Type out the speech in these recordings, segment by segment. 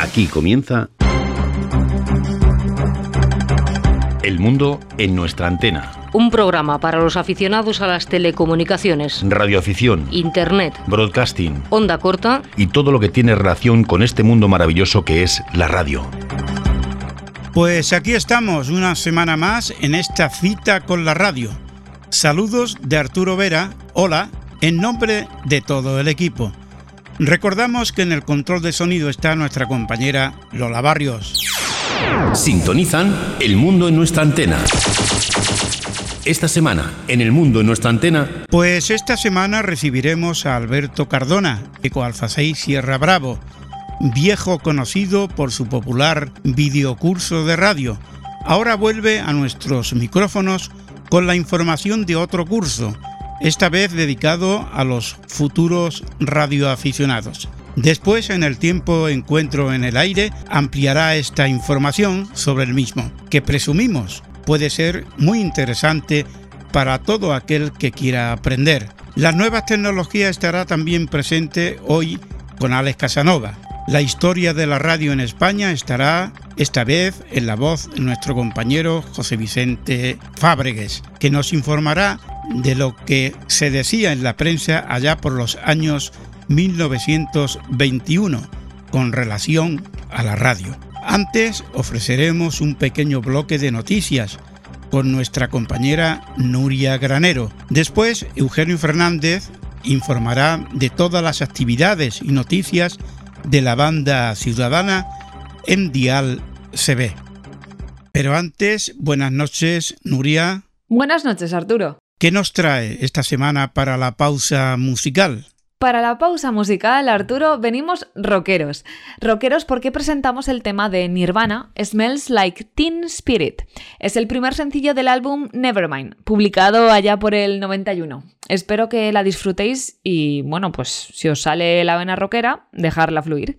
Aquí comienza El mundo en nuestra antena. Un programa para los aficionados a las telecomunicaciones, Radioafición, Internet, broadcasting onda corta y todo lo que tiene relación con este mundo maravilloso que es la radio. Pues aquí estamos una semana más en esta cita con la radio. Saludos de Arturo Vera, hola, en nombre de todo el equipo. Recordamos que en el control de sonido está nuestra compañera Lola Barrios. Sintonizan El mundo en nuestra antena. Esta semana, en El mundo en nuestra antena, Pues esta semana recibiremos a Alberto Cardona, Eco Alfa 6 Sierra Bravo, viejo conocido por su popular videocurso de radio. Ahora vuelve a nuestros micrófonos con la información de otro curso, esta vez dedicado a los futuros radioaficionados. Después, en el tiempo Encuentro en el Aire, ampliará esta información sobre el mismo, que presumimos puede ser muy interesante para todo aquel que quiera aprender. Las nuevas tecnologías estará también presente hoy con Alex Casanova. La historia de la radio en España estará esta vez en la voz de nuestro compañero José Vicente Fábregues, que nos informará de lo que se decía en la prensa allá por los años 1921 con relación a la radio. Antes ofreceremos un pequeño bloque de noticias con nuestra compañera Nuria Granero. Después, Eugenio Fernández informará de todas las actividades y noticias de la banda ciudadana en Dial CB. Pero antes, buenas noches, Nuria. Buenas noches, Arturo. ¿Qué nos trae esta semana para la pausa musical? Para la pausa musical, Arturo, venimos rockeros. Rockeros porque presentamos el tema de Nirvana, Smells Like Teen Spirit. Es el primer sencillo del álbum Nevermind, publicado allá por el 91. Espero que la disfrutéis y, bueno, pues si os sale la vena rockera, dejarla fluir.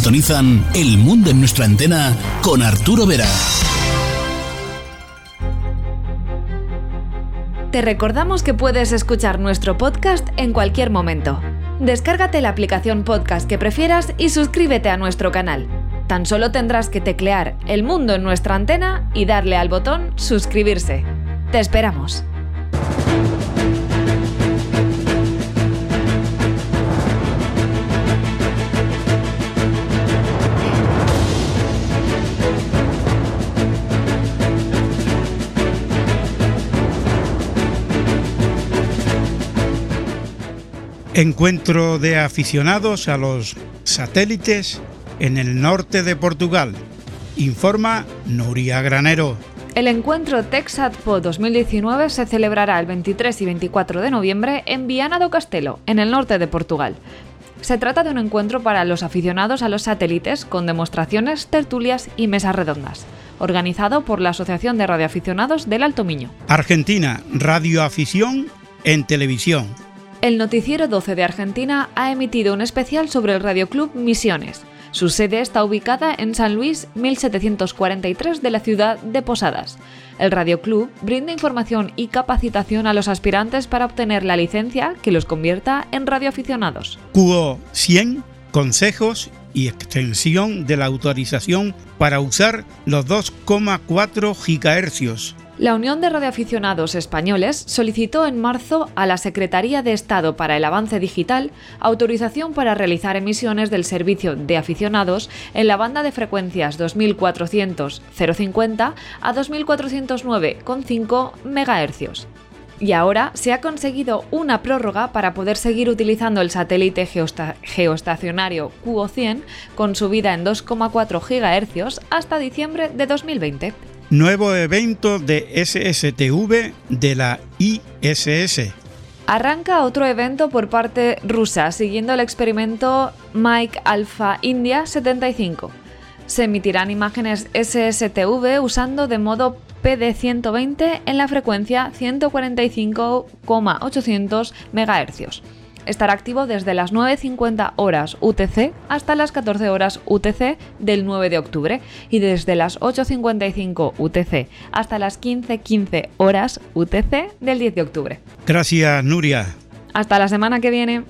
Sintonizan El Mundo en nuestra antena con Arturo Vera. Te recordamos que puedes escuchar nuestro podcast en cualquier momento. Descárgate la aplicación podcast que prefieras y suscríbete a nuestro canal. Tan solo tendrás que teclear El Mundo en nuestra antena y darle al botón suscribirse. Te esperamos. Encuentro de aficionados a los satélites en el norte de Portugal. Informa Nuria Granero. El encuentro TechSatPo 2019 se celebrará el 23 y 24 de noviembre en Viana do Castelo, en el norte de Portugal. Se trata de un encuentro para los aficionados a los satélites con demostraciones, tertulias y mesas redondas, organizado por la Asociación de Radioaficionados del Alto Miño. Argentina, radioafición en televisión. El noticiero 12 de Argentina ha emitido un especial sobre el Radioclub Misiones. Su sede está ubicada en San Luis 1743 de la ciudad de Posadas. El Radioclub brinda información y capacitación a los aspirantes para obtener la licencia que los convierta en radioaficionados. QO 100, consejos y extensión de la autorización para usar los 2,4 GHz. La Unión de Radioaficionados Españoles solicitó en marzo a la Secretaría de Estado para el Avance Digital autorización para realizar emisiones del servicio de aficionados en la banda de frecuencias 2400-050 a 2409,5 MHz. Y ahora se ha conseguido una prórroga para poder seguir utilizando el satélite geoestacionario QO100 con su vida en 2,4 GHz hasta diciembre de 2020. Nuevo evento de SSTV de la ISS. Arranca otro evento por parte rusa, siguiendo el experimento Mike Alpha India 75. Se emitirán imágenes SSTV usando de modo PD120 en la frecuencia 145,800 MHz. Estará activo desde las 9.50 horas UTC hasta las 14 horas UTC del 9 de octubre y desde las 8.55 UTC hasta las 15.15 horas UTC del 10 de octubre. Gracias, Nuria. Hasta la semana que viene.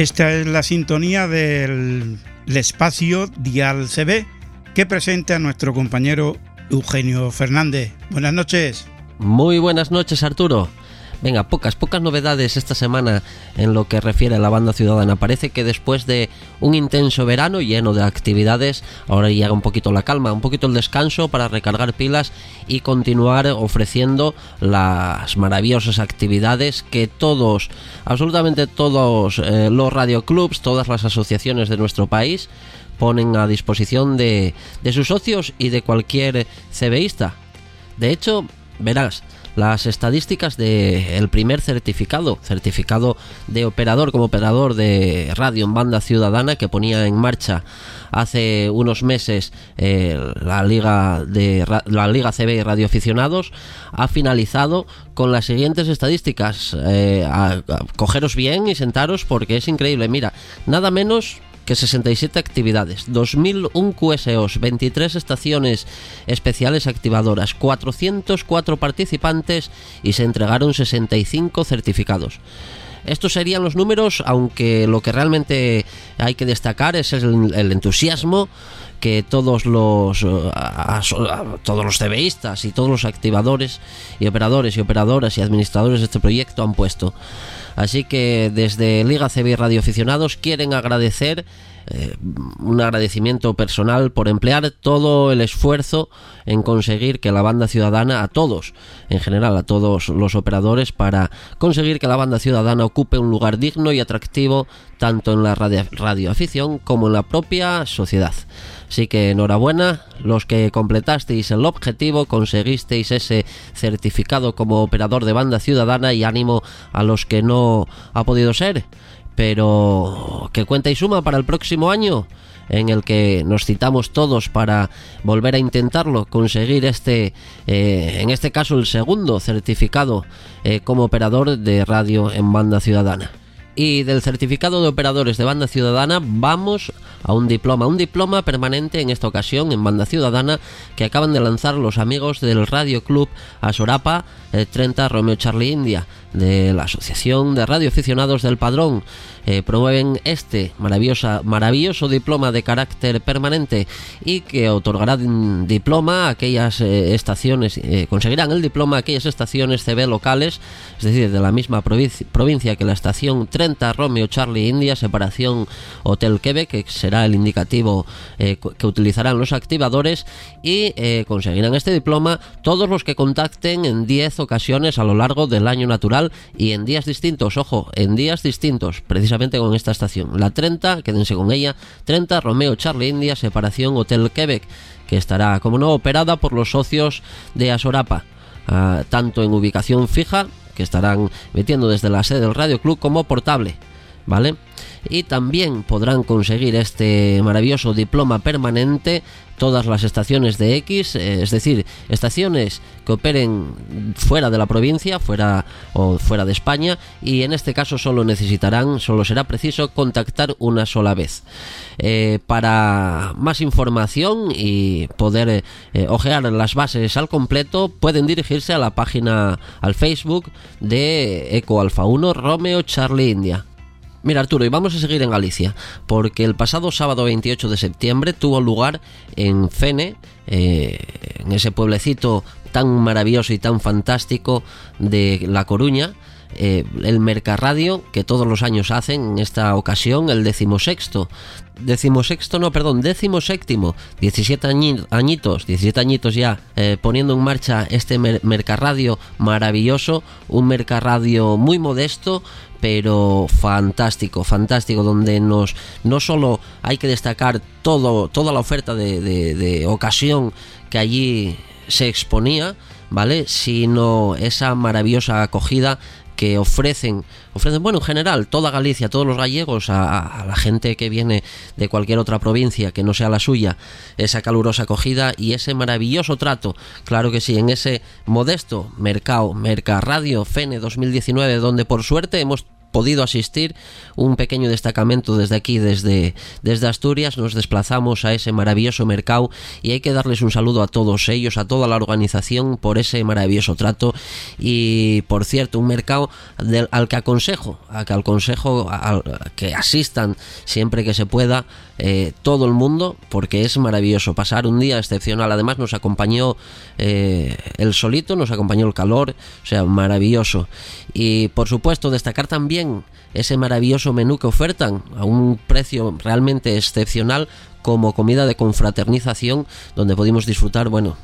Esta es la sintonía del el espacio Dial CB que presenta a nuestro compañero Eugenio Fernández. Buenas noches. Muy buenas noches, Arturo. Venga, pocas, pocas novedades esta semana en lo que refiere a la banda ciudadana. Parece que después de un intenso verano lleno de actividades, ahora llega un poquito la calma, un poquito el descanso para recargar pilas y continuar ofreciendo las maravillosas actividades que todos, absolutamente todos eh, los radioclubs, todas las asociaciones de nuestro país ponen a disposición de, de sus socios y de cualquier CBista. De hecho, verás, las estadísticas del primer certificado, certificado de operador como operador de radio en banda ciudadana que ponía en marcha hace unos meses eh, la liga de la liga CB y radioaficionados ha finalizado con las siguientes estadísticas. Eh, cogeros bien y sentaros porque es increíble. Mira, nada menos que 67 actividades, 2001 QSOs, 23 estaciones especiales activadoras, 404 participantes y se entregaron 65 certificados. Estos serían los números, aunque lo que realmente hay que destacar es el, entusiasmo que todos los eh, a- todos los CBistas y todos los activadores y operadores y operadoras y administradores de este proyecto han puesto. Así que desde Liga CB y Radioaficionados quieren agradecer eh, un agradecimiento personal por emplear todo el esfuerzo en conseguir que la banda ciudadana, a todos, en general a todos los operadores, para conseguir que la banda ciudadana ocupe un lugar digno y atractivo tanto en la radio, radioafición como en la propia sociedad. Así que enhorabuena, los que completasteis el objetivo, conseguisteis ese certificado como operador de banda ciudadana y ánimo a los que no ha podido ser pero que cuenta y suma para el próximo año en el que nos citamos todos para volver a intentarlo, conseguir este, eh, en este caso el segundo certificado eh, como operador de radio en banda ciudadana. Y del certificado de operadores de banda ciudadana vamos a un diploma, un diploma permanente en esta ocasión en banda ciudadana que acaban de lanzar los amigos del Radio Club Asorapa eh, 30 Romeo Charlie India de la Asociación de Radioaficionados del Padrón. Eh, promueven este maravillosa, maravilloso diploma de carácter permanente y que otorgará diploma a aquellas eh, estaciones, eh, conseguirán el diploma a aquellas estaciones CB locales, es decir, de la misma provincia, provincia que la estación 30 Romeo Charlie India, separación Hotel Quebec, que será el indicativo que utilizarán los activadores y conseguirán este diploma todos los que contacten en 10 ocasiones a lo largo del año natural y en días distintos, ojo, en días distintos, precisamente con esta estación. La 30, quédense con ella, 30 Romeo Charlie India, separación Hotel Quebec, que estará, como no, operada por los socios de Asorapa, ah, tanto en ubicación fija, que estarán metiendo desde la sede del Radio Club, como portable, ¿vale? Y también podrán conseguir este maravilloso diploma permanente todas las estaciones de X, eh, es decir, estaciones que operen fuera de la provincia, fuera o fuera de España, y en este caso solo necesitarán, solo será preciso contactar una sola vez. Eh, para más información y poder eh, ojear las bases al completo, pueden dirigirse a la página, al Facebook de Eco Alfa 1 Romeo Charlie India. Mira Arturo, y vamos a seguir en Galicia, porque el pasado sábado 28 de septiembre tuvo lugar en Fene, eh, en ese pueblecito tan maravilloso y tan fantástico de La Coruña, eh, el Mercarradio que todos los años hacen en esta ocasión el decimosexto. Decimosexto no perdón decimoséptimo. 17 añi- añitos 17 añitos ya eh, poniendo en marcha este mer- Mercarradio maravilloso. Un Mercarradio muy modesto pero fantástico, fantástico, donde nos no solo hay que destacar todo, toda la oferta de, de- de ocasión que allí se exponía, ¿vale? Sino esa maravillosa acogida que ofrecen, ofrecen, bueno, en general, toda Galicia, todos los gallegos, a, a- la gente que viene de cualquier otra provincia que no sea la suya, esa calurosa acogida y ese maravilloso trato, claro que sí, en ese modesto mercado, Mercarradio Fene 2019, donde por suerte hemos podido asistir un pequeño destacamento desde aquí, desde, desde Asturias, nos desplazamos a ese maravilloso mercado y hay que darles un saludo a todos ellos, a toda la organización por ese maravilloso trato. Y por cierto, un mercado del- al que aconsejo, a que al consejo a- que asistan siempre que se pueda eh, todo el mundo porque es maravilloso pasar un día excepcional además nos acompañó eh, el solito nos acompañó el calor o sea maravilloso y por supuesto destacar también ese maravilloso menú que ofertan a un precio realmente excepcional como comida de confraternización donde pudimos disfrutar bueno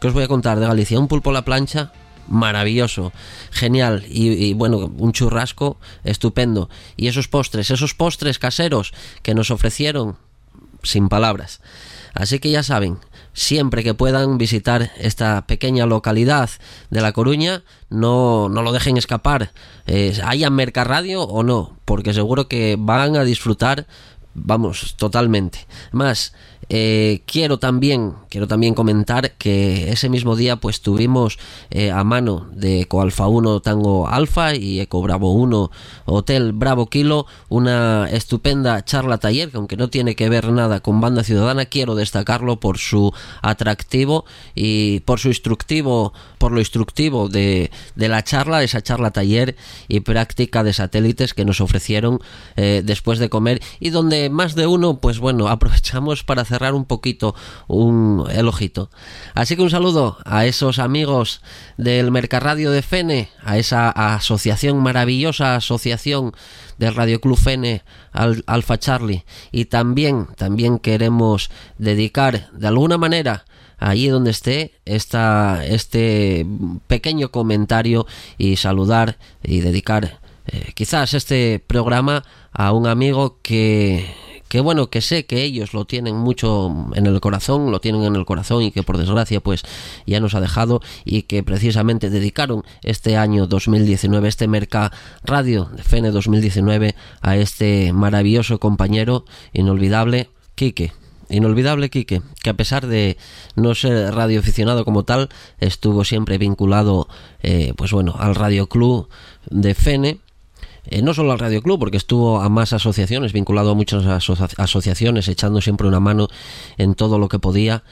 ¿qué os voy a contar de Galicia? un pulpo a la plancha maravilloso, genial y, bueno, un churrasco estupendo. Y esos postres, esos postres caseros que nos ofrecieron, sin palabras. Así que ya saben, siempre que puedan visitar esta pequeña localidad de La Coruña, no, no lo dejen escapar, eh, haya Mercarradio o no, porque seguro que van a disfrutar, vamos, totalmente. Más, eh, quiero también quiero también comentar que ese mismo día pues tuvimos eh, a mano de Eco Alfa 1 Tango Alfa y Eco Bravo 1 Hotel Bravo Kilo una estupenda charla taller que aunque no tiene que ver nada con banda ciudadana quiero destacarlo por su atractivo y por su instructivo por lo instructivo de, de la charla esa charla taller y práctica de satélites que nos ofrecieron eh, después de comer y donde más de uno pues bueno aprovechamos para cerrar un poquito un, el ojito. Así que un saludo a esos amigos del Mercarradio de Fene, a esa asociación, maravillosa asociación del Radio Club Fene al, Alfa Charlie. Y también, también queremos dedicar de alguna manera allí donde esté esta, este pequeño comentario y saludar y dedicar eh, quizás este programa a un amigo que que bueno, que sé que ellos lo tienen mucho en el corazón, lo tienen en el corazón y que por desgracia pues ya nos ha dejado y que precisamente dedicaron este año 2019, este Merca Radio de Fene 2019 a este maravilloso compañero inolvidable, Quique. Inolvidable Quique, que a pesar de no ser radioaficionado como tal, estuvo siempre vinculado, eh, pues bueno, al Radio Club de Fene, eh, no solo al Radio Club, porque estuvo a más asociaciones, vinculado a muchas aso- asociaciones, echando siempre una mano en todo lo que podía.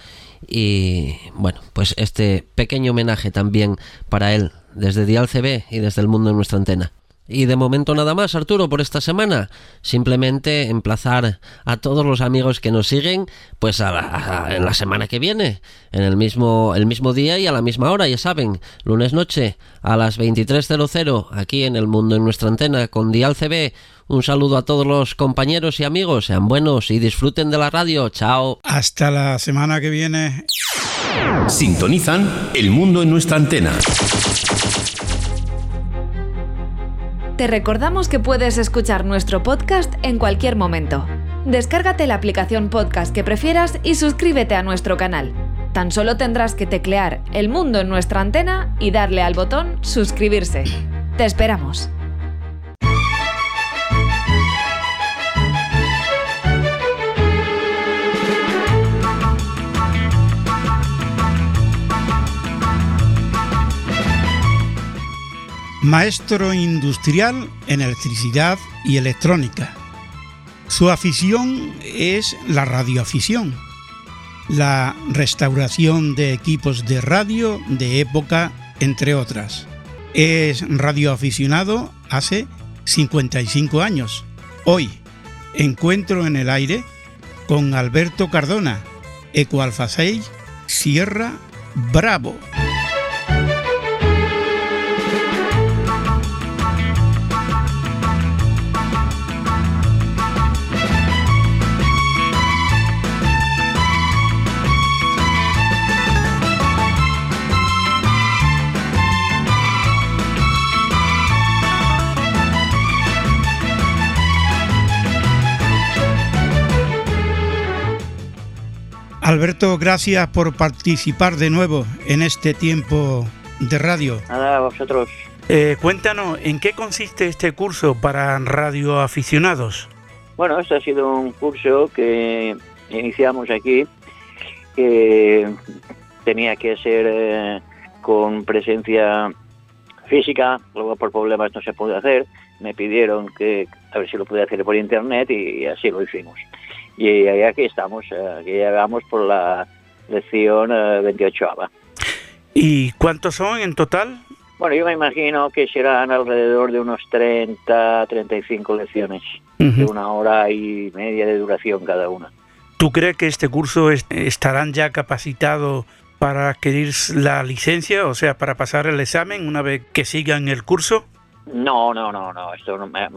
Y bueno, pues este pequeño homenaje también para él, desde Dial CB y desde el mundo de nuestra antena. Y de momento nada más, Arturo, por esta semana. Simplemente emplazar a todos los amigos que nos siguen, pues a la, a- en la semana que viene, en el mismo, el mismo día y a la misma hora, ya saben, lunes noche a las 23.00, aquí en el mundo en nuestra antena con Dial CB. Un saludo a todos los compañeros y amigos, sean buenos y disfruten de la radio. Chao. Hasta la semana que viene. Sintonizan El mundo en nuestra antena. Te recordamos que puedes escuchar nuestro podcast en cualquier momento. Descárgate la aplicación podcast que prefieras y suscríbete a nuestro canal. Tan solo tendrás que teclear El mundo en nuestra antena y darle al botón suscribirse. Te esperamos. Maestro industrial en electricidad y electrónica. Su afición es la radioafición, la restauración de equipos de radio de época, entre otras. Es radioaficionado hace 55 años. Hoy, encuentro en el aire con Alberto Cardona, Ecoalfa 6, Sierra Bravo. Alberto, gracias por participar de nuevo en este tiempo de radio. Nada, a vosotros. Eh, cuéntanos, ¿en qué consiste este curso para radioaficionados? Bueno, este ha sido un curso que iniciamos aquí, que tenía que ser eh, con presencia física, luego por problemas no se pudo hacer, me pidieron que a ver si lo podía hacer por internet y, así lo hicimos. Y aquí estamos, eh, aquí ya vamos por la lección eh, 28 ¿Y cuántos son en total? Bueno, yo me imagino que serán alrededor de unos 30, 35 lecciones, Ujú. de una hora y media de duración cada una. ¿Tú crees que este curso es- estarán ya capacitados para adquirir la licencia, o sea, para pasar el examen una vez que sigan el curso? No, no, no, no. Esto no me-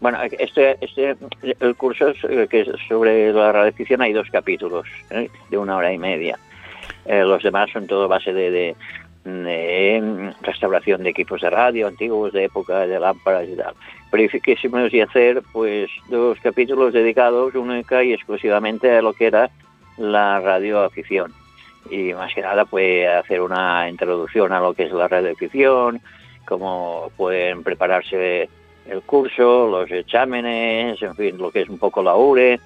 bueno, este, este, el curso eh, que es sobre la radioficción hay dos capítulos ¿eh? de una hora y media. Eh, los demás son todo base de, de, restauración de equipos de radio antiguos, de época, de lámparas y tal. Pero quisimos hacer pues dos capítulos dedicados única y exclusivamente a lo que era la radioafición. Y más que nada pues hacer una introducción a lo que es la radioafición, cómo pueden prepararse el curso, los exámenes, en fin, lo que es un poco la URE,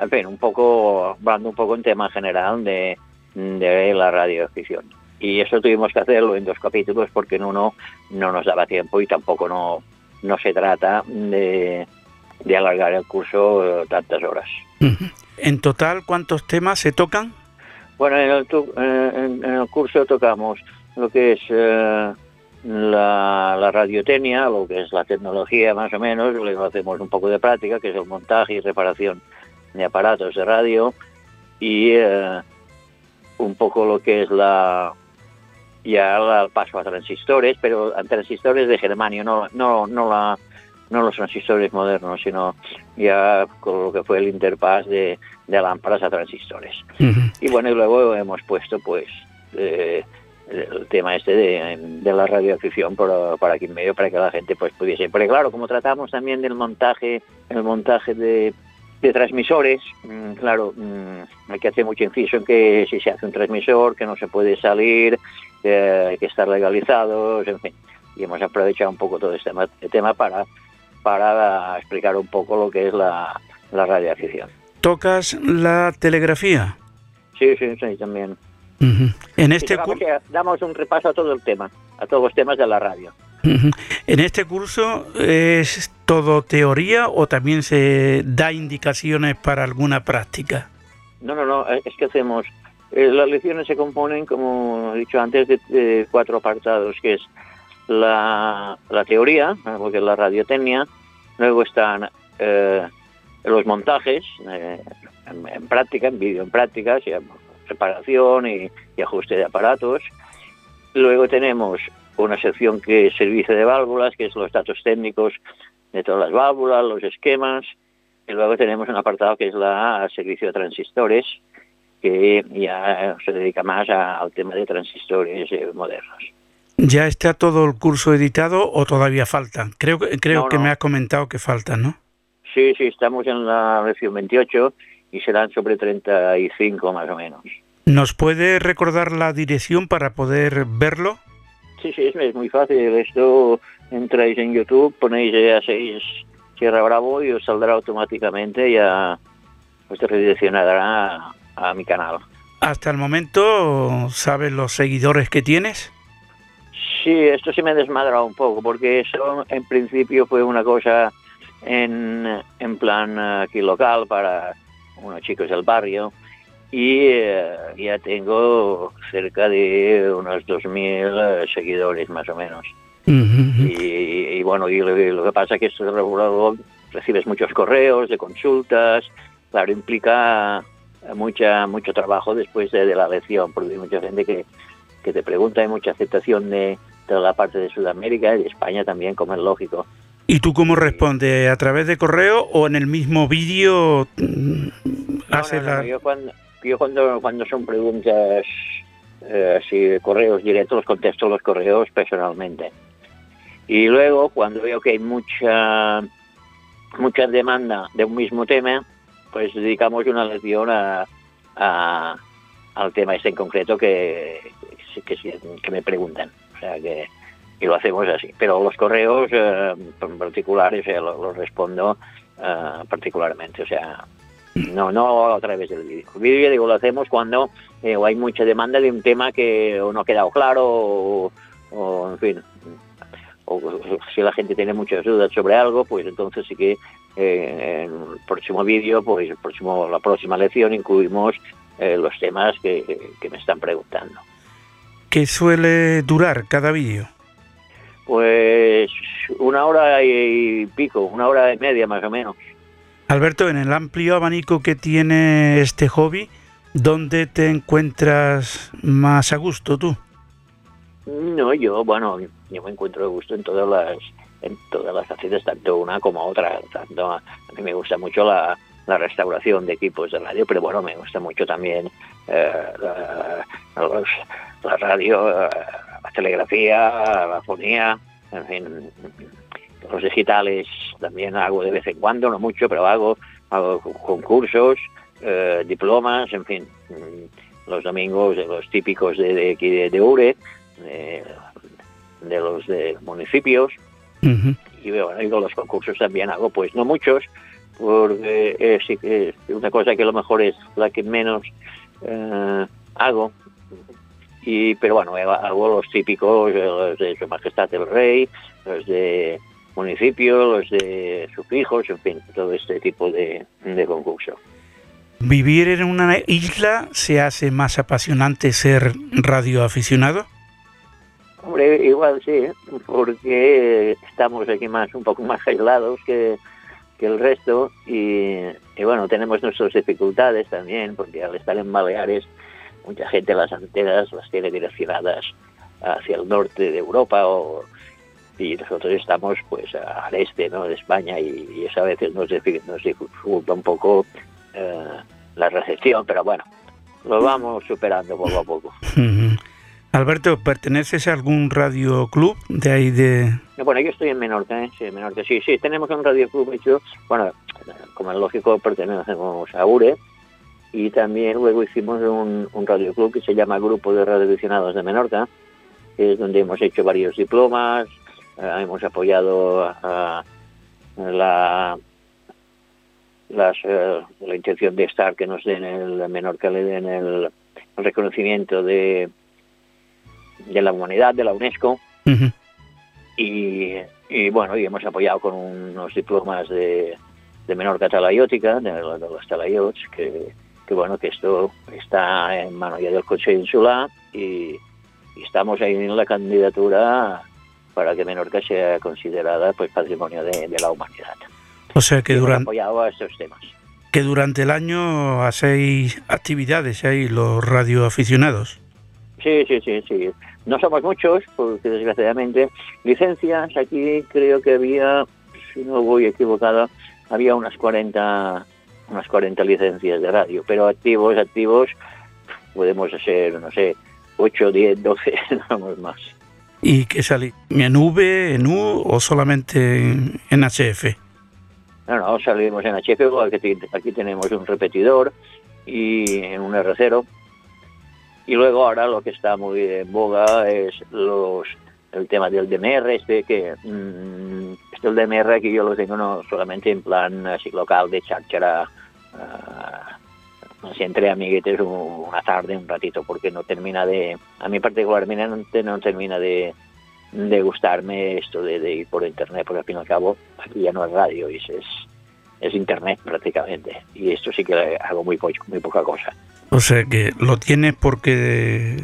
en fin, un poco, hablando un poco en tema general de, de la radioafición. Y eso tuvimos que hacerlo en dos capítulos porque en uno no nos daba tiempo y tampoco no, no se trata de, de alargar el curso eh, tantas horas. En total, ¿cuántos temas se tocan? Bueno, en el, eh, en- en el curso tocamos lo que es eh, la, la radiotecnia, lo que es la tecnología más o menos, luego hacemos un poco de práctica, que es el montaje y reparación de aparatos de radio, y eh, un poco lo que es la ya el paso a transistores, pero a transistores de germanio, no, no, no, la, no los transistores modernos, sino ya con lo que fue el interfaz de, de lámparas a transistores. Y bueno, y luego hemos puesto pues eh, el tema este de, de la radioafición por, por aquí en medio para que la gente pues pudiese. Porque claro, como tratamos también del montaje, el montaje de, de transmisores, mm, claro, mm, hay que hacer mucho inciso en que si se hace un transmisor, que no se puede salir, que hay que estar legalizados, en fin. Y hemos aprovechado un poco todo este ma- tema para, para explicar un poco lo que es la, la radioafición. ¿Tocas la telegrafía? Sí, sí, sí, también. En este, vamos a- damos un repaso a todo el tema, a todos los temas de la radio. En este curso es todo teoría o también se da indicaciones para alguna práctica. No, no, no, eh, es que hacemos... eh, las lecciones se componen, como he dicho antes, de, de cuatro apartados, que es la, la teoría, porque es la radiotecnia, luego están eh, los montajes eh, en, en práctica, en vídeo en práctica, o sea, reparación y, y ajuste de aparatos. Luego tenemos una sección que es servicio de válvulas, que es los datos técnicos de todas las válvulas, los esquemas, y luego tenemos un apartado que es la servicio de transistores, que ya se dedica más a- al tema de transistores eh, modernos. ¿Ya está todo el curso editado o todavía falta? Creo, que- creo No, que me has comentado que faltan, ¿no? Sí, sí, estamos en la lección 28 y serán sobre 35 más o menos. ¿Nos puede recordar la dirección para poder verlo? Sí, sí, es, muy fácil. Esto entráis en YouTube, ponéis a 6 Sierra Bravo y os saldrá automáticamente y ya os redireccionará a, a mi canal. Hasta el momento, ¿sabes los seguidores que tienes? Sí, esto se me ha desmadrado un poco, porque eso en principio fue una cosa en, en plan eh, aquí local para unos chicos del barrio y eh, ya tengo cerca de unos 2.000 eh, seguidores más o menos. Y, y bueno, y lo, lo que pasa es que esto luego recibes muchos correos de consultas, claro, implica mucha mucho trabajo después de, de la lección, porque hay mucha gente que, que te pregunta, hay mucha aceptación de toda la parte de Sudamérica y de España también, como es lógico. ¿Y tú cómo respondes? ¿A través de correo o en el mismo vídeo mm, No, haces no, no, la- yo cuando, yo cuando, cuando son preguntas eh, así, correos directos, contesto los correos personalmente. Y luego, cuando veo que hay mucha, mucha demanda de un mismo tema, pues dedicamos una lección a, a- al tema este en concreto que, que, que, que me preguntan. O sea que y lo hacemos así. Pero los correos eh, particulares eh, los, respondo eh, particularmente. O sea, no, no a través del vídeo. Vídeo, digo, lo hacemos cuando eh, hay mucha demanda de un tema que no ha quedado claro o, en fin, o, si la gente tiene muchas dudas sobre algo, pues entonces sí que eh, en el próximo vídeo, pues próximo, la próxima lección incluimos los temas que, que me están preguntando. ¿Qué suele durar cada vídeo? Pues una hora y pico, una hora y media más o menos. Alberto, en el amplio abanico que tiene este hobby, ¿dónde te encuentras más a gusto tú? No, yo, bueno, yo me encuentro de gusto en todas las en todas las facetas, tanto una como otra. Tanto, a mí me gusta mucho la, la restauración de equipos de radio, pero bueno, me gusta mucho también eh, la radio, eh, telegrafía, la fonía, en fin, los digitales también hago de vez en cuando, no mucho, pero hago, hago concursos, eh, diplomas, en fin, mm, los domingos de los típicos de, de aquí de, de Ure, de, de los de municipios, y bueno, y con los concursos también hago, pues no muchos, porque es una cosa que a lo mejor es la que menos eh, hago, y pero bueno, hago- hago los típicos, eh, los de Su Majestad el Rey, los de municipio, los de sufijos, en fin, todo este tipo de, de concurso. ¿Vivir en una isla se hace más apasionante ser radioaficionado? Hombre, igual sí, ¿eh? porque estamos aquí más un poco más aislados que, que el resto y, y bueno, tenemos nuestras dificultades también, porque al estar en Baleares, mucha gente las antenas las tiene direccionadas hacia el norte de Europa o, y nosotros estamos pues al este ¿no? de España y, y eso a veces nos, nos dificulta un poco eh, la recepción, pero bueno, lo vamos superando poco a poco. Alberto, ¿perteneces a algún radioclub de ahí de...? No, Bueno, yo estoy en Menorca, ¿eh? sí, en Menorca, sí, sí, tenemos un radioclub hecho, bueno, como es lógico, pertenecemos a URE y también luego hicimos un, un radioclub que se llama Grupo de Radioaficionados de Menorca, que es donde hemos hecho varios diplomas, eh, hemos apoyado a, a la las, eh, la intención de estar que nos den el Menorca le den el, el reconocimiento de de la humanidad de la UNESCO. Y, y bueno, y hemos apoyado con unos diplomas de, de menor catalayótica, de, de los talayots, que, que bueno, que esto está en manos ya del Consejo Insular y, y estamos ahí en la candidatura para que Menorca sea considerada pues patrimonio de, de la humanidad. O sea que, Y hemos duran- apoyado a estos temas. que durante el año hacéis actividades ahí los radioaficionados. Sí, sí, sí, sí. No somos muchos, porque desgraciadamente licencias aquí creo que había, si no voy equivocado, había unas 40, unas 40 licencias de radio, pero activos, activos, podemos ser, no sé, 8, 10, 12, no más. ¿Y qué salí? ¿En V, en U o solamente en, en HF? No, no, salimos en HF, aquí, aquí tenemos un repetidor y en un R0. Y luego ahora lo que está muy en boga es los el tema del DMR, este que mm, este el DMR que yo lo tengo no solamente en plan así local de cháchara, ah, así entre amiguetes un- una tarde, un ratito, porque no termina de, a mí particularmente no termina de, de gustarme esto de, de ir por internet, porque al fin y al cabo aquí ya no es radio, es, es, es internet prácticamente. Y esto sí que hago muy, muy poca cosa. O sea que lo tienes porque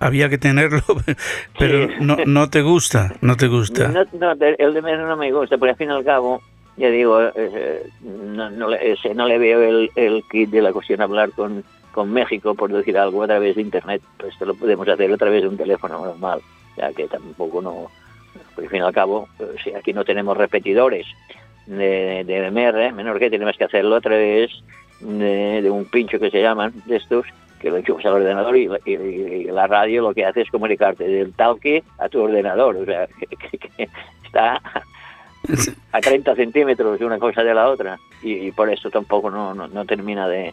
había que tenerlo, pero Sí. no, no te gusta, no te gusta. No, no, el de menos no me gusta, porque al fin y al cabo, ya digo, eh, no, no, le, ese, no le veo el, el kit de la cuestión hablar con, con México, por decir algo, a través de Internet. Pues esto lo podemos hacer a través de un teléfono normal, ya que tampoco no... Porque al fin y al cabo, eh, si aquí no tenemos repetidores de, de MR, menor que tenemos que hacerlo a través de, de un pincho que se llaman, de estos, que lo enchufas al ordenador y, la- y- y la radio lo que hace es comunicarte del talque a tu ordenador. O sea, que, está a 30 centímetros de una cosa de la otra. Y, y por eso tampoco no, no, no termina de,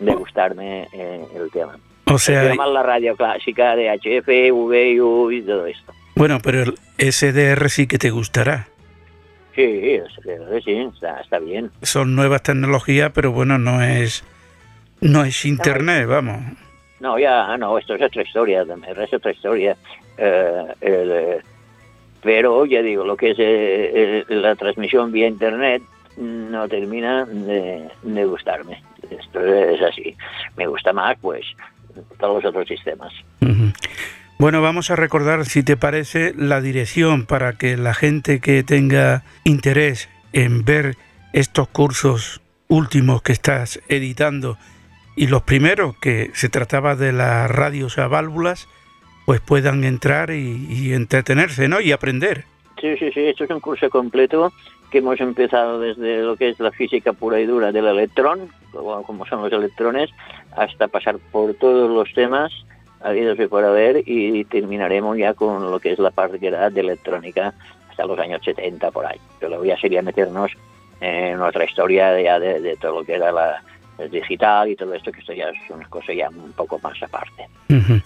de gustarme eh, el tema. O sea, Prefiero más la radio clásica de HF, VU y todo esto. bueno, pero el SDR sí que te gustará. Sí, es- sí, está, está bien. Son nuevas tecnologías, pero bueno, no es no es internet, vamos. No, ya, no, esto es otra historia, es otra historia. Eh, el, eh, pero ya digo, lo que es eh, la transmisión vía internet no termina de, de gustarme. Esto es así. Me gusta más, pues, todos los otros sistemas. Bueno, vamos a recordar, si te parece, la dirección para que la gente que tenga interés en ver estos cursos últimos que estás editando y los primeros, que se trataba de las radios a válvulas, pues puedan entrar y, y entretenerse, ¿no? Y aprender. Sí, sí, sí, esto es un curso completo que hemos empezado desde lo que es la física pura y dura del electrón, como son los electrones, hasta pasar por todos los temas habidos y por haber y terminaremos ya con lo que es la parte de electrónica hasta los años 70 por ahí. Pero ya sería meternos en otra historia ya de, de todo lo que era la el digital y todo esto, que esto ya es una cosa ya un poco más aparte. Ujú.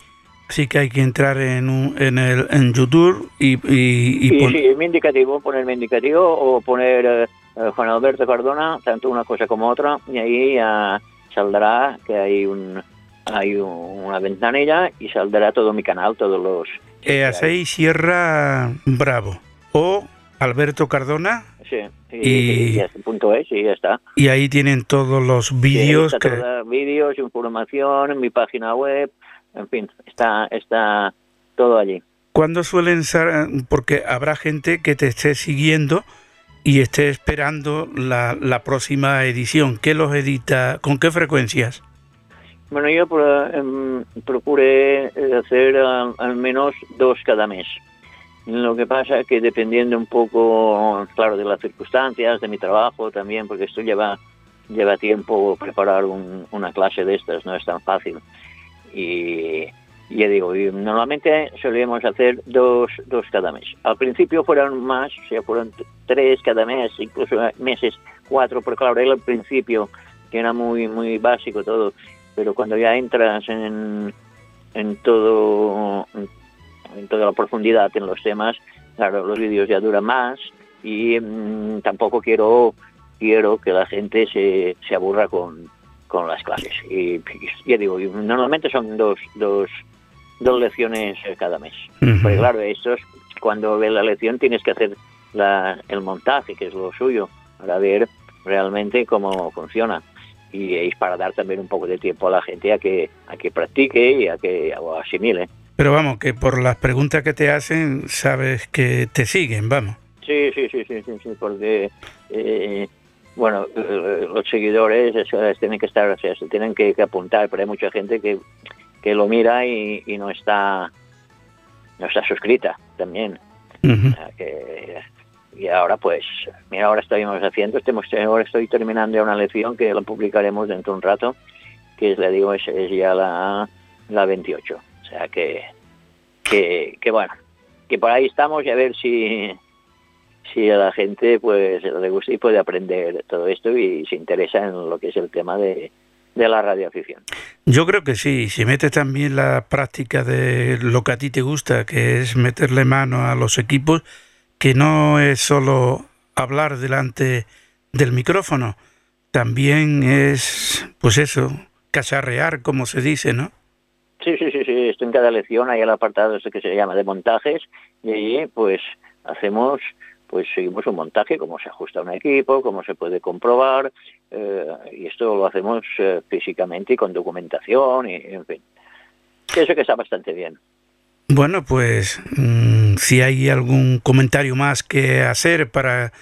Así que hay que entrar en, un- en, el, en YouTube y, y, y pon- sí, mi indicativo, poner mi indicativo o poner eh, eh, Juan Alberto Cardona, tanto una cosa como otra, y ahí ya saldrá que hay un hay un- una ventanilla y saldrá todo mi canal, todos los... EA6 Sierra Bravo o Alberto Cardona Sí, y, punto es, y ya está. y ahí tienen todos los Sí, vídeos que todo, vídeos, información, mi página web, en fin, está, está todo allí. ¿Cuándo suelen ser? Porque habrá gente que te esté siguiendo y esté esperando la, la próxima edición. ¿Qué los edita? ¿Con qué frecuencias? Bueno, yo em, procuré hacer al, al menos dos cada mes. Lo que pasa es que dependiendo un poco, claro, de las circunstancias, de mi trabajo también, porque esto lleva, lleva tiempo preparar un- una clase de estas, no es tan fácil. Y ya digo, y normalmente solíamos hacer dos, dos cada mes. Al principio fueron más, o sea, fueron tres cada mes, incluso meses cuatro, porque claro, él al principio, que era muy, muy básico todo, pero cuando ya entras en, en todo, toda la profundidad en los temas, claro, los vídeos ya duran más y mm, tampoco quiero, quiero que la gente se, se aburra con, con las clases. Y, y ya digo, normalmente son dos, dos, dos lecciones cada mes. Ujú. Porque claro, esto es cuando ves la lección tienes que hacer la- el montaje, que es lo suyo, para ver realmente cómo funciona. Y es para dar también un poco de tiempo a la gente a que, a que practique y a que asimile. Pero vamos, que por las preguntas que te hacen, sabes que te siguen, vamos. Sí, sí, sí, sí, sí, sí, porque, eh, bueno, eh, los seguidores tienen que estar, o sea, se tienen que, que apuntar, pero hay mucha gente que, que lo mira y, y no está no está suscrita también. Que- y ahora pues, mira, ahora estamos haciendo, estamos, ahora estoy terminando ya una lección que la publicaremos dentro de un rato, que le digo, es, es ya la, la 28. O sea que, que, bueno, que por ahí estamos y a ver si, si a la gente pues le gusta y puede aprender todo esto y se interesa en lo que es el tema de, de la radioafición. Yo creo que sí, si metes también la práctica de lo que a ti te gusta, que es meterle mano a los equipos, que no es solo hablar delante del micrófono, también es, pues eso, cacharrear, como se dice, ¿no? Sí, sí, sí, sí. Esto en cada lección hay el apartado este que se llama de montajes y allí pues hacemos, pues seguimos un montaje, cómo se ajusta un equipo, cómo se puede comprobar eh, y esto lo hacemos eh, físicamente y con documentación y en fin. Pienso que está bastante bien. Bueno, pues mm, si hay algún comentario más que hacer para,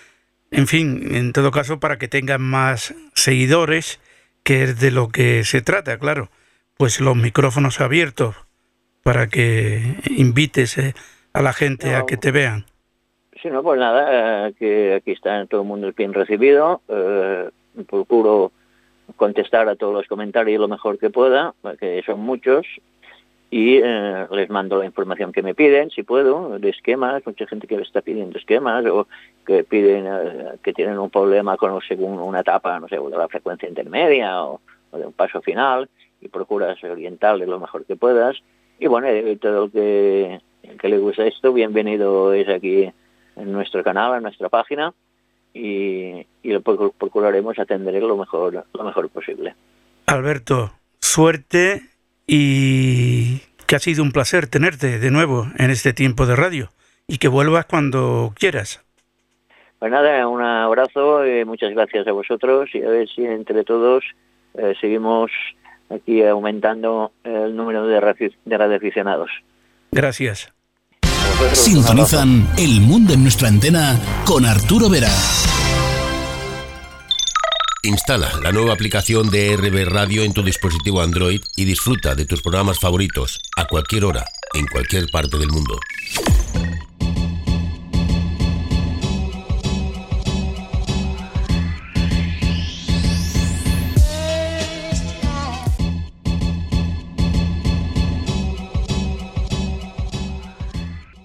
en fin, en todo caso, para que tengan más seguidores, que es de lo que se trata, claro, pues los micrófonos abiertos para que invites eh, a la gente a que te vean. Si no, pues nada, eh, que aquí está todo el mundo bien recibido. eh, procuro contestar a todos los comentarios lo mejor que pueda, que son muchos, y eh, les mando la información que me piden, si puedo, de esquemas, mucha gente que me está pidiendo esquemas, o que piden eh, que tienen un problema con según una etapa, no sé, de la frecuencia intermedia o, o de un paso final, y procuras orientarles lo mejor que puedas. Y bueno, todo el que, el que le gusta esto, bienvenido es aquí en nuestro canal, en nuestra página, y, y lo procu- procuraremos atender lo mejor, lo mejor posible. Alberto, suerte y que ha sido un placer tenerte de nuevo en este tiempo de radio y que vuelvas cuando quieras. Pues nada, un abrazo, y muchas gracias a vosotros y a ver si entre todos eh, seguimos aquí aumentando el número de, radio- de radioaficionados. Gracias. Sintonizan El Mundo en nuestra antena con Arturo Vera. Instala la nueva aplicación de RB Radio en tu dispositivo Android y disfruta de tus programas favoritos a cualquier hora, en cualquier parte del mundo.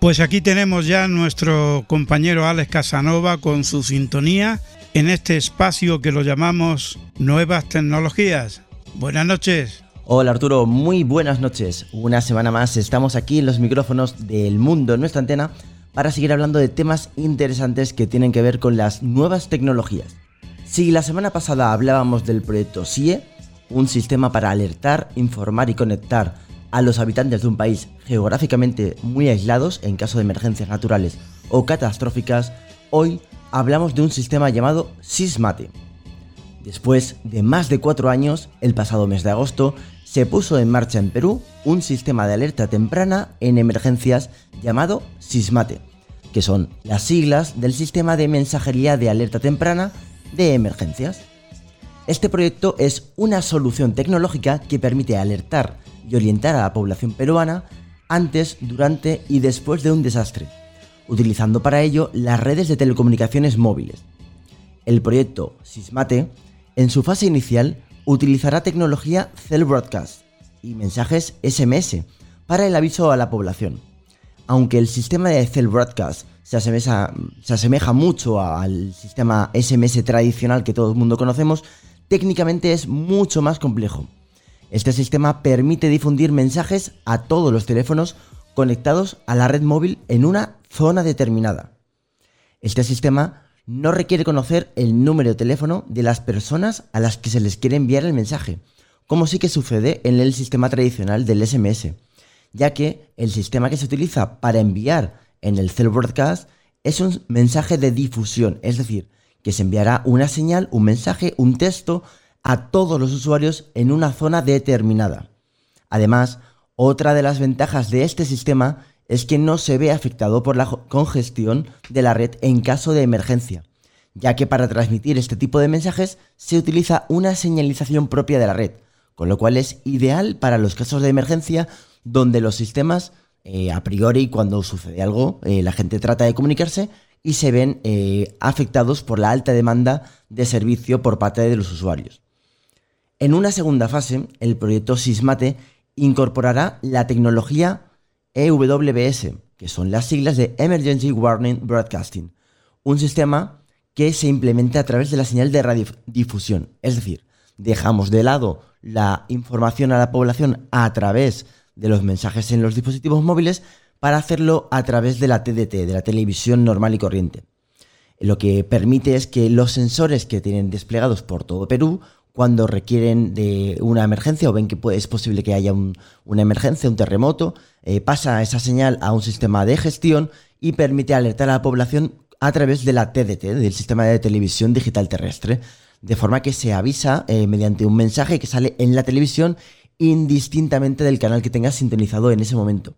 Pues aquí tenemos ya a nuestro compañero Alex Casanova con su sintonía en este espacio que lo llamamos Nuevas Tecnologías. Buenas noches. Hola Arturo, muy buenas noches. Una semana más estamos aquí en los micrófonos del mundo en nuestra antena para seguir hablando de temas interesantes que tienen que ver con las nuevas tecnologías. Si la semana pasada hablábamos del proyecto SIE, un sistema para alertar, informar y conectar a los habitantes de un país geográficamente muy aislados en caso de emergencias naturales o catastróficas, hoy hablamos de un sistema llamado SISMATE. Después de más de cuatro años, el pasado mes de agosto, se puso en marcha en Perú un sistema de alerta temprana en emergencias llamado SISMATE, que son las siglas del sistema de mensajería de alerta temprana de emergencias. Este proyecto es una solución tecnológica que permite alertar y orientar a la población peruana antes, durante y después de un desastre, utilizando para ello las redes de telecomunicaciones móviles. El proyecto Sismate, en su fase inicial, utilizará tecnología Cell Broadcast y mensajes SMS para el aviso a la población. Aunque el sistema de Cell Broadcast se asemeja, se asemeja mucho al sistema SMS tradicional que todo el mundo conocemos, técnicamente es mucho más complejo. Este sistema permite difundir mensajes a todos los teléfonos conectados a la red móvil en una zona determinada. Este sistema no requiere conocer el número de teléfono de las personas a las que se les quiere enviar el mensaje, como sí que sucede en el sistema tradicional del SMS, ya que el sistema que se utiliza para enviar en el Cell Broadcast es un mensaje de difusión, es decir, que se enviará una señal, un mensaje, un texto a todos los usuarios en una zona determinada. Además, otra de las ventajas de este sistema es que no se ve afectado por la congestión de la red en caso de emergencia, ya que para transmitir este tipo de mensajes se utiliza una señalización propia de la red, con lo cual es ideal para los casos de emergencia donde los sistemas, eh, a priori, cuando sucede algo, eh, la gente trata de comunicarse y se ven eh, afectados por la alta demanda de servicio por parte de los usuarios. En una segunda fase, el proyecto Sismate incorporará la tecnología EWBS, que son las siglas de Emergency Warning Broadcasting, un sistema que se implementa a través de la señal de radiodifusión. Es decir, dejamos de lado la información a la población a través de los mensajes en los dispositivos móviles para hacerlo a través de la TDT, de la televisión normal y corriente. Lo que permite es que los sensores que tienen desplegados por todo Perú, cuando requieren de una emergencia o ven que es posible que haya un- una emergencia, un terremoto, eh, pasa esa señal a un sistema de gestión y permite alertar a la población a través de la TDT, del sistema de televisión digital terrestre, de forma que se avisa eh, mediante un mensaje que sale en la televisión indistintamente del canal que tengas sintonizado en ese momento.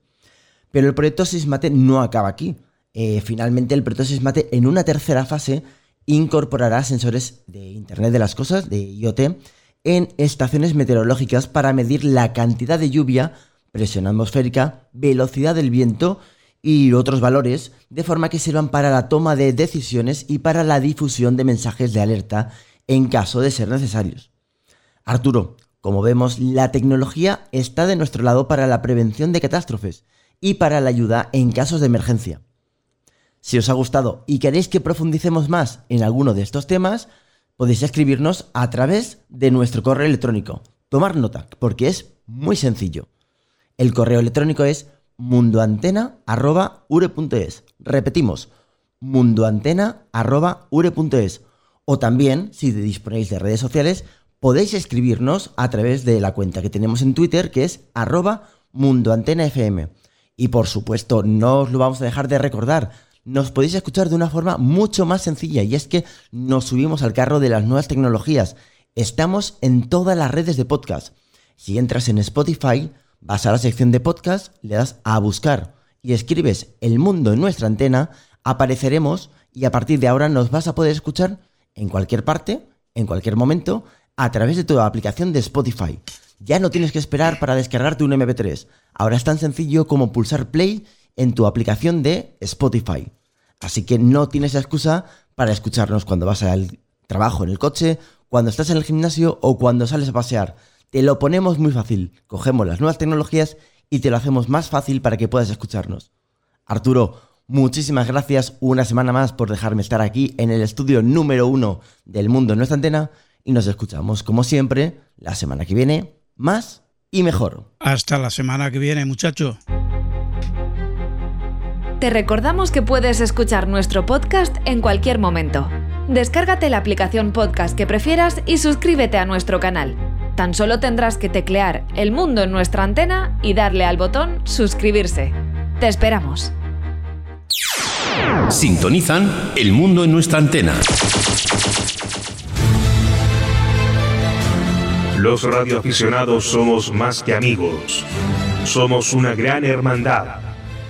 Pero el proyecto Sismate no acaba aquí. Eh, finalmente, el proyecto Sismate en una tercera fase incorporará sensores de Internet de las Cosas, de IoT, en estaciones meteorológicas para medir la cantidad de lluvia, presión atmosférica, velocidad del viento y otros valores, de forma que sirvan para la toma de decisiones y para la difusión de mensajes de alerta en caso de ser necesarios. Arturo, como vemos, la tecnología está de nuestro lado para la prevención de catástrofes y para la ayuda en casos de emergencia. Si os ha gustado y queréis que profundicemos más en alguno de estos temas, podéis escribirnos a través de nuestro correo electrónico. Tomar nota, porque es muy sencillo. El correo electrónico es mundoantena.ure.es. Repetimos, mundoantena.ure.es. O también, si disponéis de redes sociales, podéis escribirnos a través de la cuenta que tenemos en Twitter, que es arroba mundoantenafm. Y por supuesto, no os lo vamos a dejar de recordar. Nos podéis escuchar de una forma mucho más sencilla y es que nos subimos al carro de las nuevas tecnologías. Estamos en todas las redes de podcast. Si entras en Spotify, vas a la sección de podcast, le das a buscar y escribes El mundo en nuestra antena, apareceremos y a partir de ahora nos vas a poder escuchar en cualquier parte, en cualquier momento, a través de tu aplicación de Spotify. Ya no tienes que esperar para descargarte un MP3. Ahora es tan sencillo como pulsar play en tu aplicación de Spotify. Así que no tienes excusa para escucharnos cuando vas al trabajo en el coche, cuando estás en el gimnasio o cuando sales a pasear. Te lo ponemos muy fácil. Cogemos las nuevas tecnologías y te lo hacemos más fácil para que puedas escucharnos. Arturo, muchísimas gracias una semana más por dejarme estar aquí en el estudio número uno del mundo en nuestra antena y nos escuchamos como siempre la semana que viene más y mejor. Hasta la semana que viene, muchachos. Te recordamos que puedes escuchar nuestro podcast en cualquier momento. Descárgate la aplicación podcast que prefieras y suscríbete a nuestro canal. Tan solo tendrás que teclear El Mundo en nuestra antena y darle al botón suscribirse. Te esperamos. Sintonizan El Mundo en nuestra antena. Los radioaficionados somos más que amigos. Somos una gran hermandad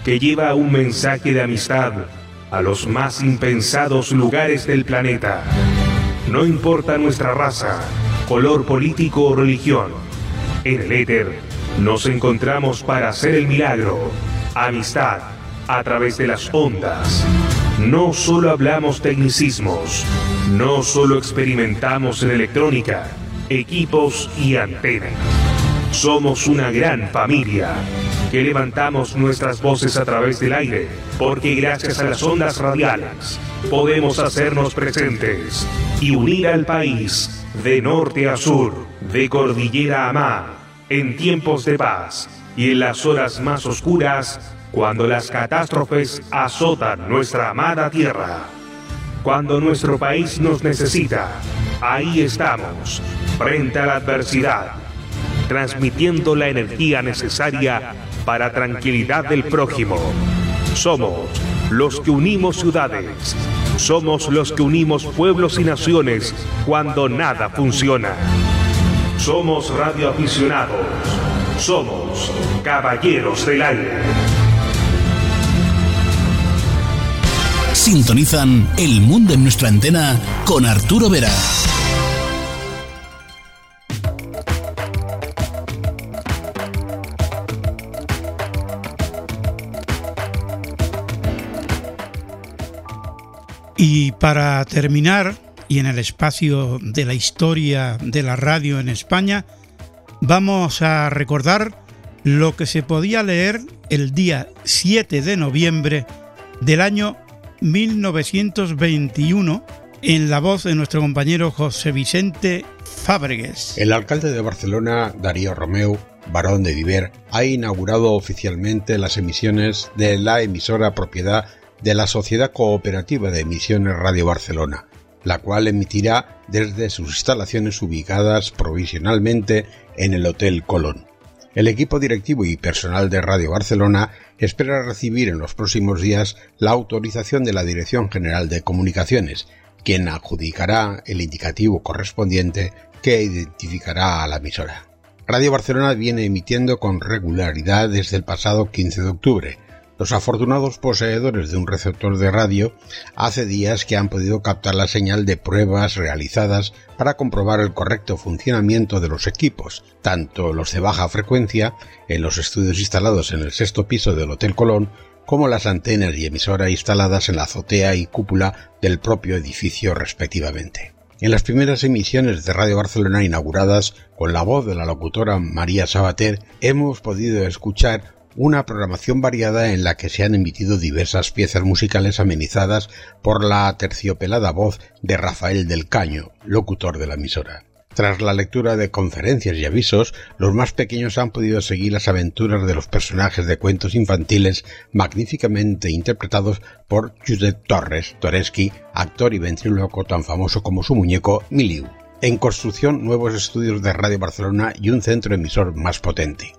que lleva un mensaje de amistad a los más impensados lugares del planeta. No importa nuestra raza, color político o religión. En el éter nos encontramos para hacer el milagro. Amistad a través de las ondas. No solo hablamos tecnicismos, no solo experimentamos en electrónica, equipos y antenas. Somos una gran familia que levantamos nuestras voces a través del aire, porque gracias a las ondas radiales podemos hacernos presentes y unir al país de norte a sur, de cordillera a mar, en tiempos de paz y en las horas más oscuras, cuando las catástrofes azotan nuestra amada tierra. Cuando nuestro país nos necesita, ahí estamos, frente a la adversidad, transmitiendo la energía necesaria para tranquilidad del prójimo. Somos los que unimos ciudades, somos los que unimos pueblos y naciones cuando nada funciona. Somos radioaficionados, somos caballeros del aire. Sintonizan El Mundo en nuestra antena con Arturo Vera. Y para terminar, y en el espacio de la historia de la radio en España, vamos a recordar lo que se podía leer el día 7 de noviembre del año 1921 en la voz de nuestro compañero José Vicente Fábregues. El alcalde de Barcelona, Darío Romeu, barón de Viver, ha inaugurado oficialmente las emisiones de la emisora propiedad de la Sociedad Cooperativa de Emisiones Radio Barcelona, la cual emitirá desde sus instalaciones ubicadas provisionalmente en el Hotel Colón. El equipo directivo y personal de Radio Barcelona espera recibir en los próximos días la autorización de la Dirección General de Comunicaciones, quien adjudicará el indicativo correspondiente que identificará a la emisora. Radio Barcelona viene emitiendo con regularidad desde el pasado 15 de octubre. Los afortunados poseedores de un receptor de radio hace días que han podido captar la señal de pruebas realizadas para comprobar el correcto funcionamiento de los equipos, tanto los de baja frecuencia en los estudios instalados en el sexto piso del Hotel Colón, como las antenas y emisora instaladas en la azotea y cúpula del propio edificio respectivamente. En las primeras emisiones de Radio Barcelona inauguradas con la voz de la locutora María Sabater, hemos podido escuchar una programación variada en la que se han emitido diversas piezas musicales amenizadas por la terciopelada voz de Rafael del Caño, locutor de la emisora. Tras la lectura de conferencias y avisos, los más pequeños han podido seguir las aventuras de los personajes de cuentos infantiles magníficamente interpretados por Josep Torres Toreski, actor y ventríloco tan famoso como su muñeco Miliu. En construcción, nuevos estudios de Radio Barcelona y un centro emisor más potente.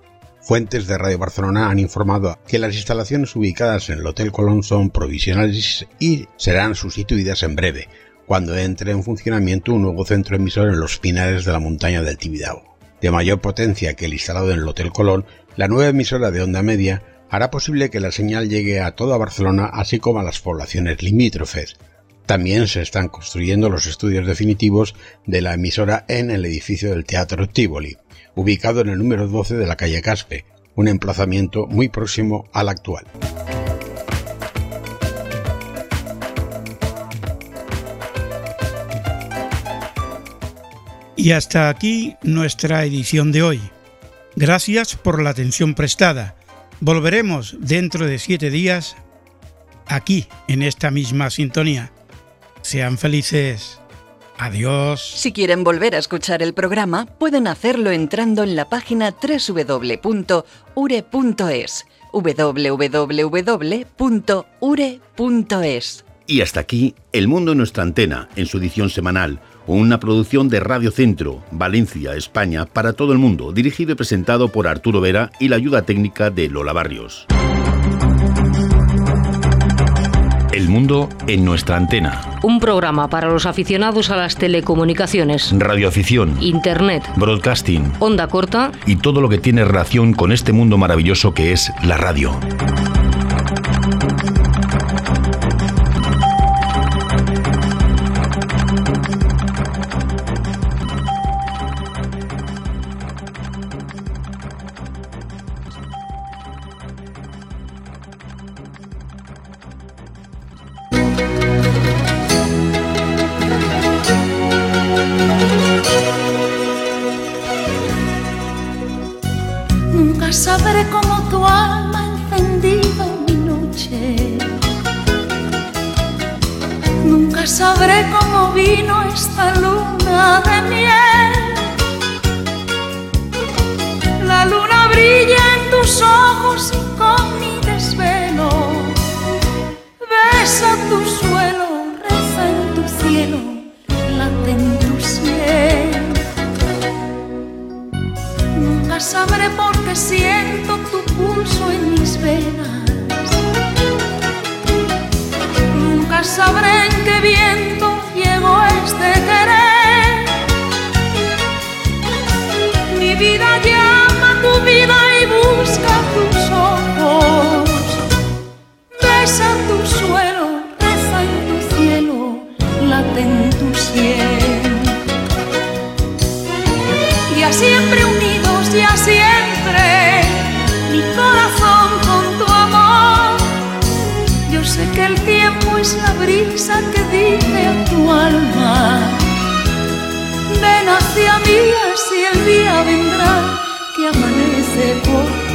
Fuentes de Radio Barcelona han informado que las instalaciones ubicadas en el Hotel Colón son provisionales y serán sustituidas en breve, cuando entre en funcionamiento un nuevo centro emisor en los pinares de la montaña del Tibidabo. De mayor potencia que el instalado en el Hotel Colón, la nueva emisora de onda media hará posible que la señal llegue a toda Barcelona así como a las poblaciones limítrofes. También se están construyendo los estudios definitivos de la emisora en el edificio del Teatro Tívoli, ubicado en el número 12 de la calle Caspe, un emplazamiento muy próximo al actual. Y hasta aquí nuestra edición de hoy. Gracias por la atención prestada. Volveremos dentro de siete días aquí, en esta misma sintonía. Sean felices. Adiós. Si quieren volver a escuchar el programa, pueden hacerlo entrando en la página www.ure.es. www.ure.es. Y hasta aquí El Mundo en nuestra antena, en su edición semanal, una producción de Radio Centro, Valencia, España, para todo el mundo, dirigido y presentado por Arturo Vera y la ayuda técnica de Lola Barrios. El Mundo en nuestra antena. Un programa para los aficionados a las telecomunicaciones, Radioafición, Internet, broadcasting. Onda corta. Y todo lo que tiene relación con este mundo maravilloso que es la radio.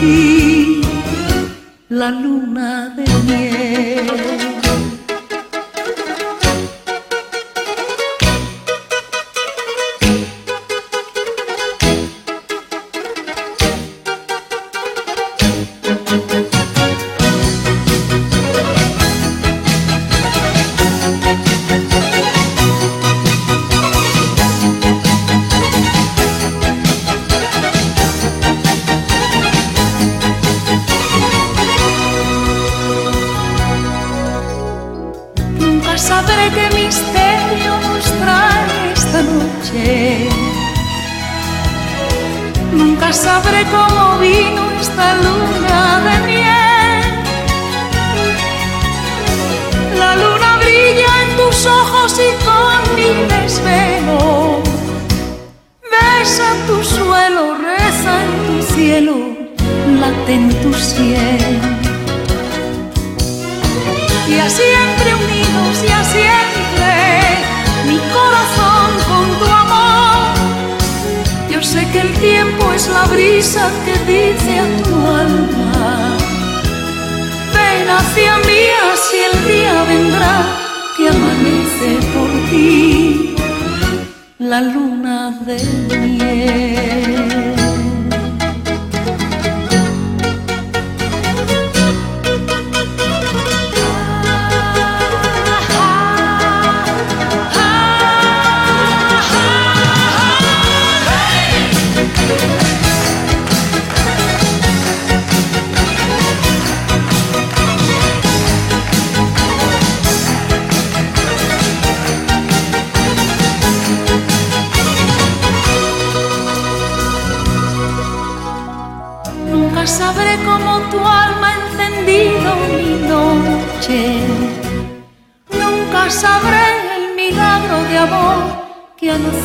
ti la luna de miel.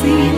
see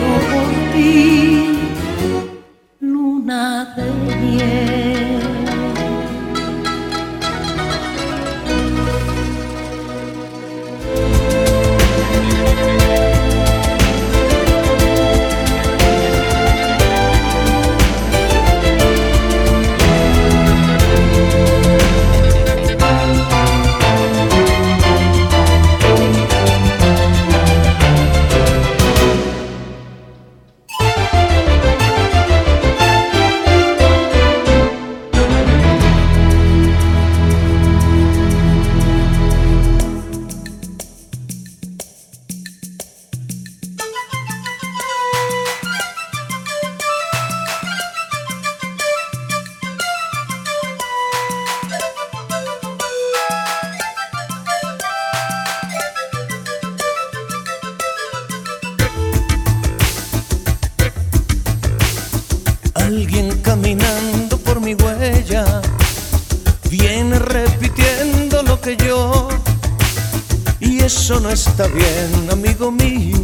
está bien, amigo mío,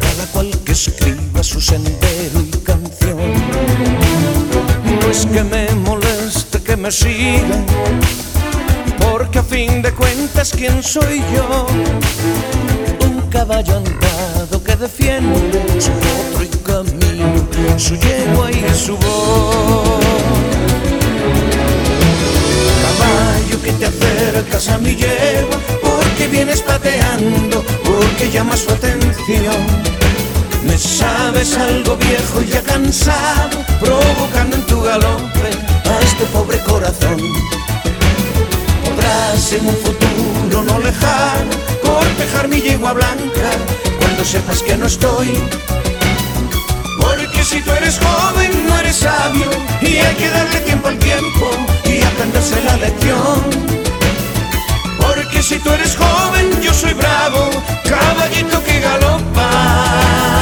cada cual que escriba su sendero y canción. No es que me moleste que me sigan, porque a fin de cuentas, ¿quién soy yo? Un caballo andado que defiende su otro y camino, su yegua y su voz. Caballo que te acercas a mi yegua porque llama su atención. Me sabes algo viejo y ya cansado, provocando en tu galope a este pobre corazón. Podrás en un futuro no lejano cortejar mi yegua blanca cuando sepas que no estoy. Porque si tú eres joven no eres sabio y hay que darle tiempo al tiempo y aprenderse la lección. Si tú eres joven yo soy bravo, caballito que galopa.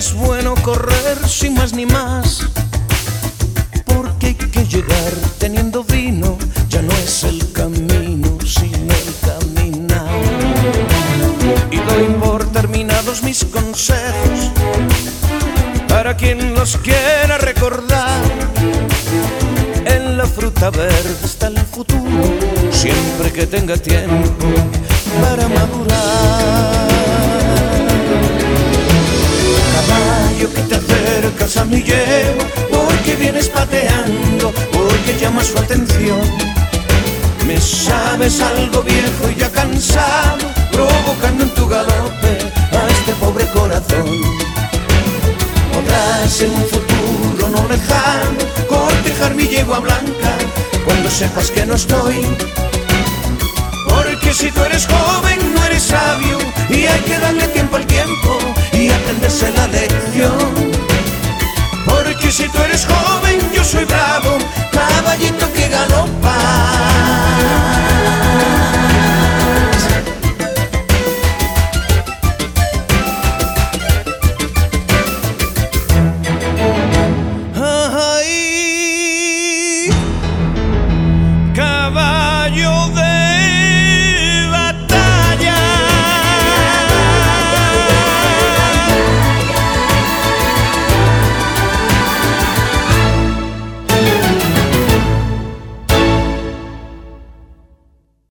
Es bueno correr sin más ni más. Porque hay que llegar teniendo vino, ya no es el camino, sino el caminar. Y doy por terminados mis consejos para quien los quiera recordar. En la fruta verde está el futuro, siempre que tenga tiempo mi yegua, porque vienes pateando, porque llama su atención. Me sabes algo viejo y ya cansado, provocando en tu galope a este pobre corazón. Podrás en un futuro no lejano cortejar mi yegua blanca cuando sepas que no estoy. Porque si tú eres joven no eres sabio y hay que darle tiempo al tiempo y aprenderse la lección que si tú eres joven, yo soy bravo, caballito que galopa.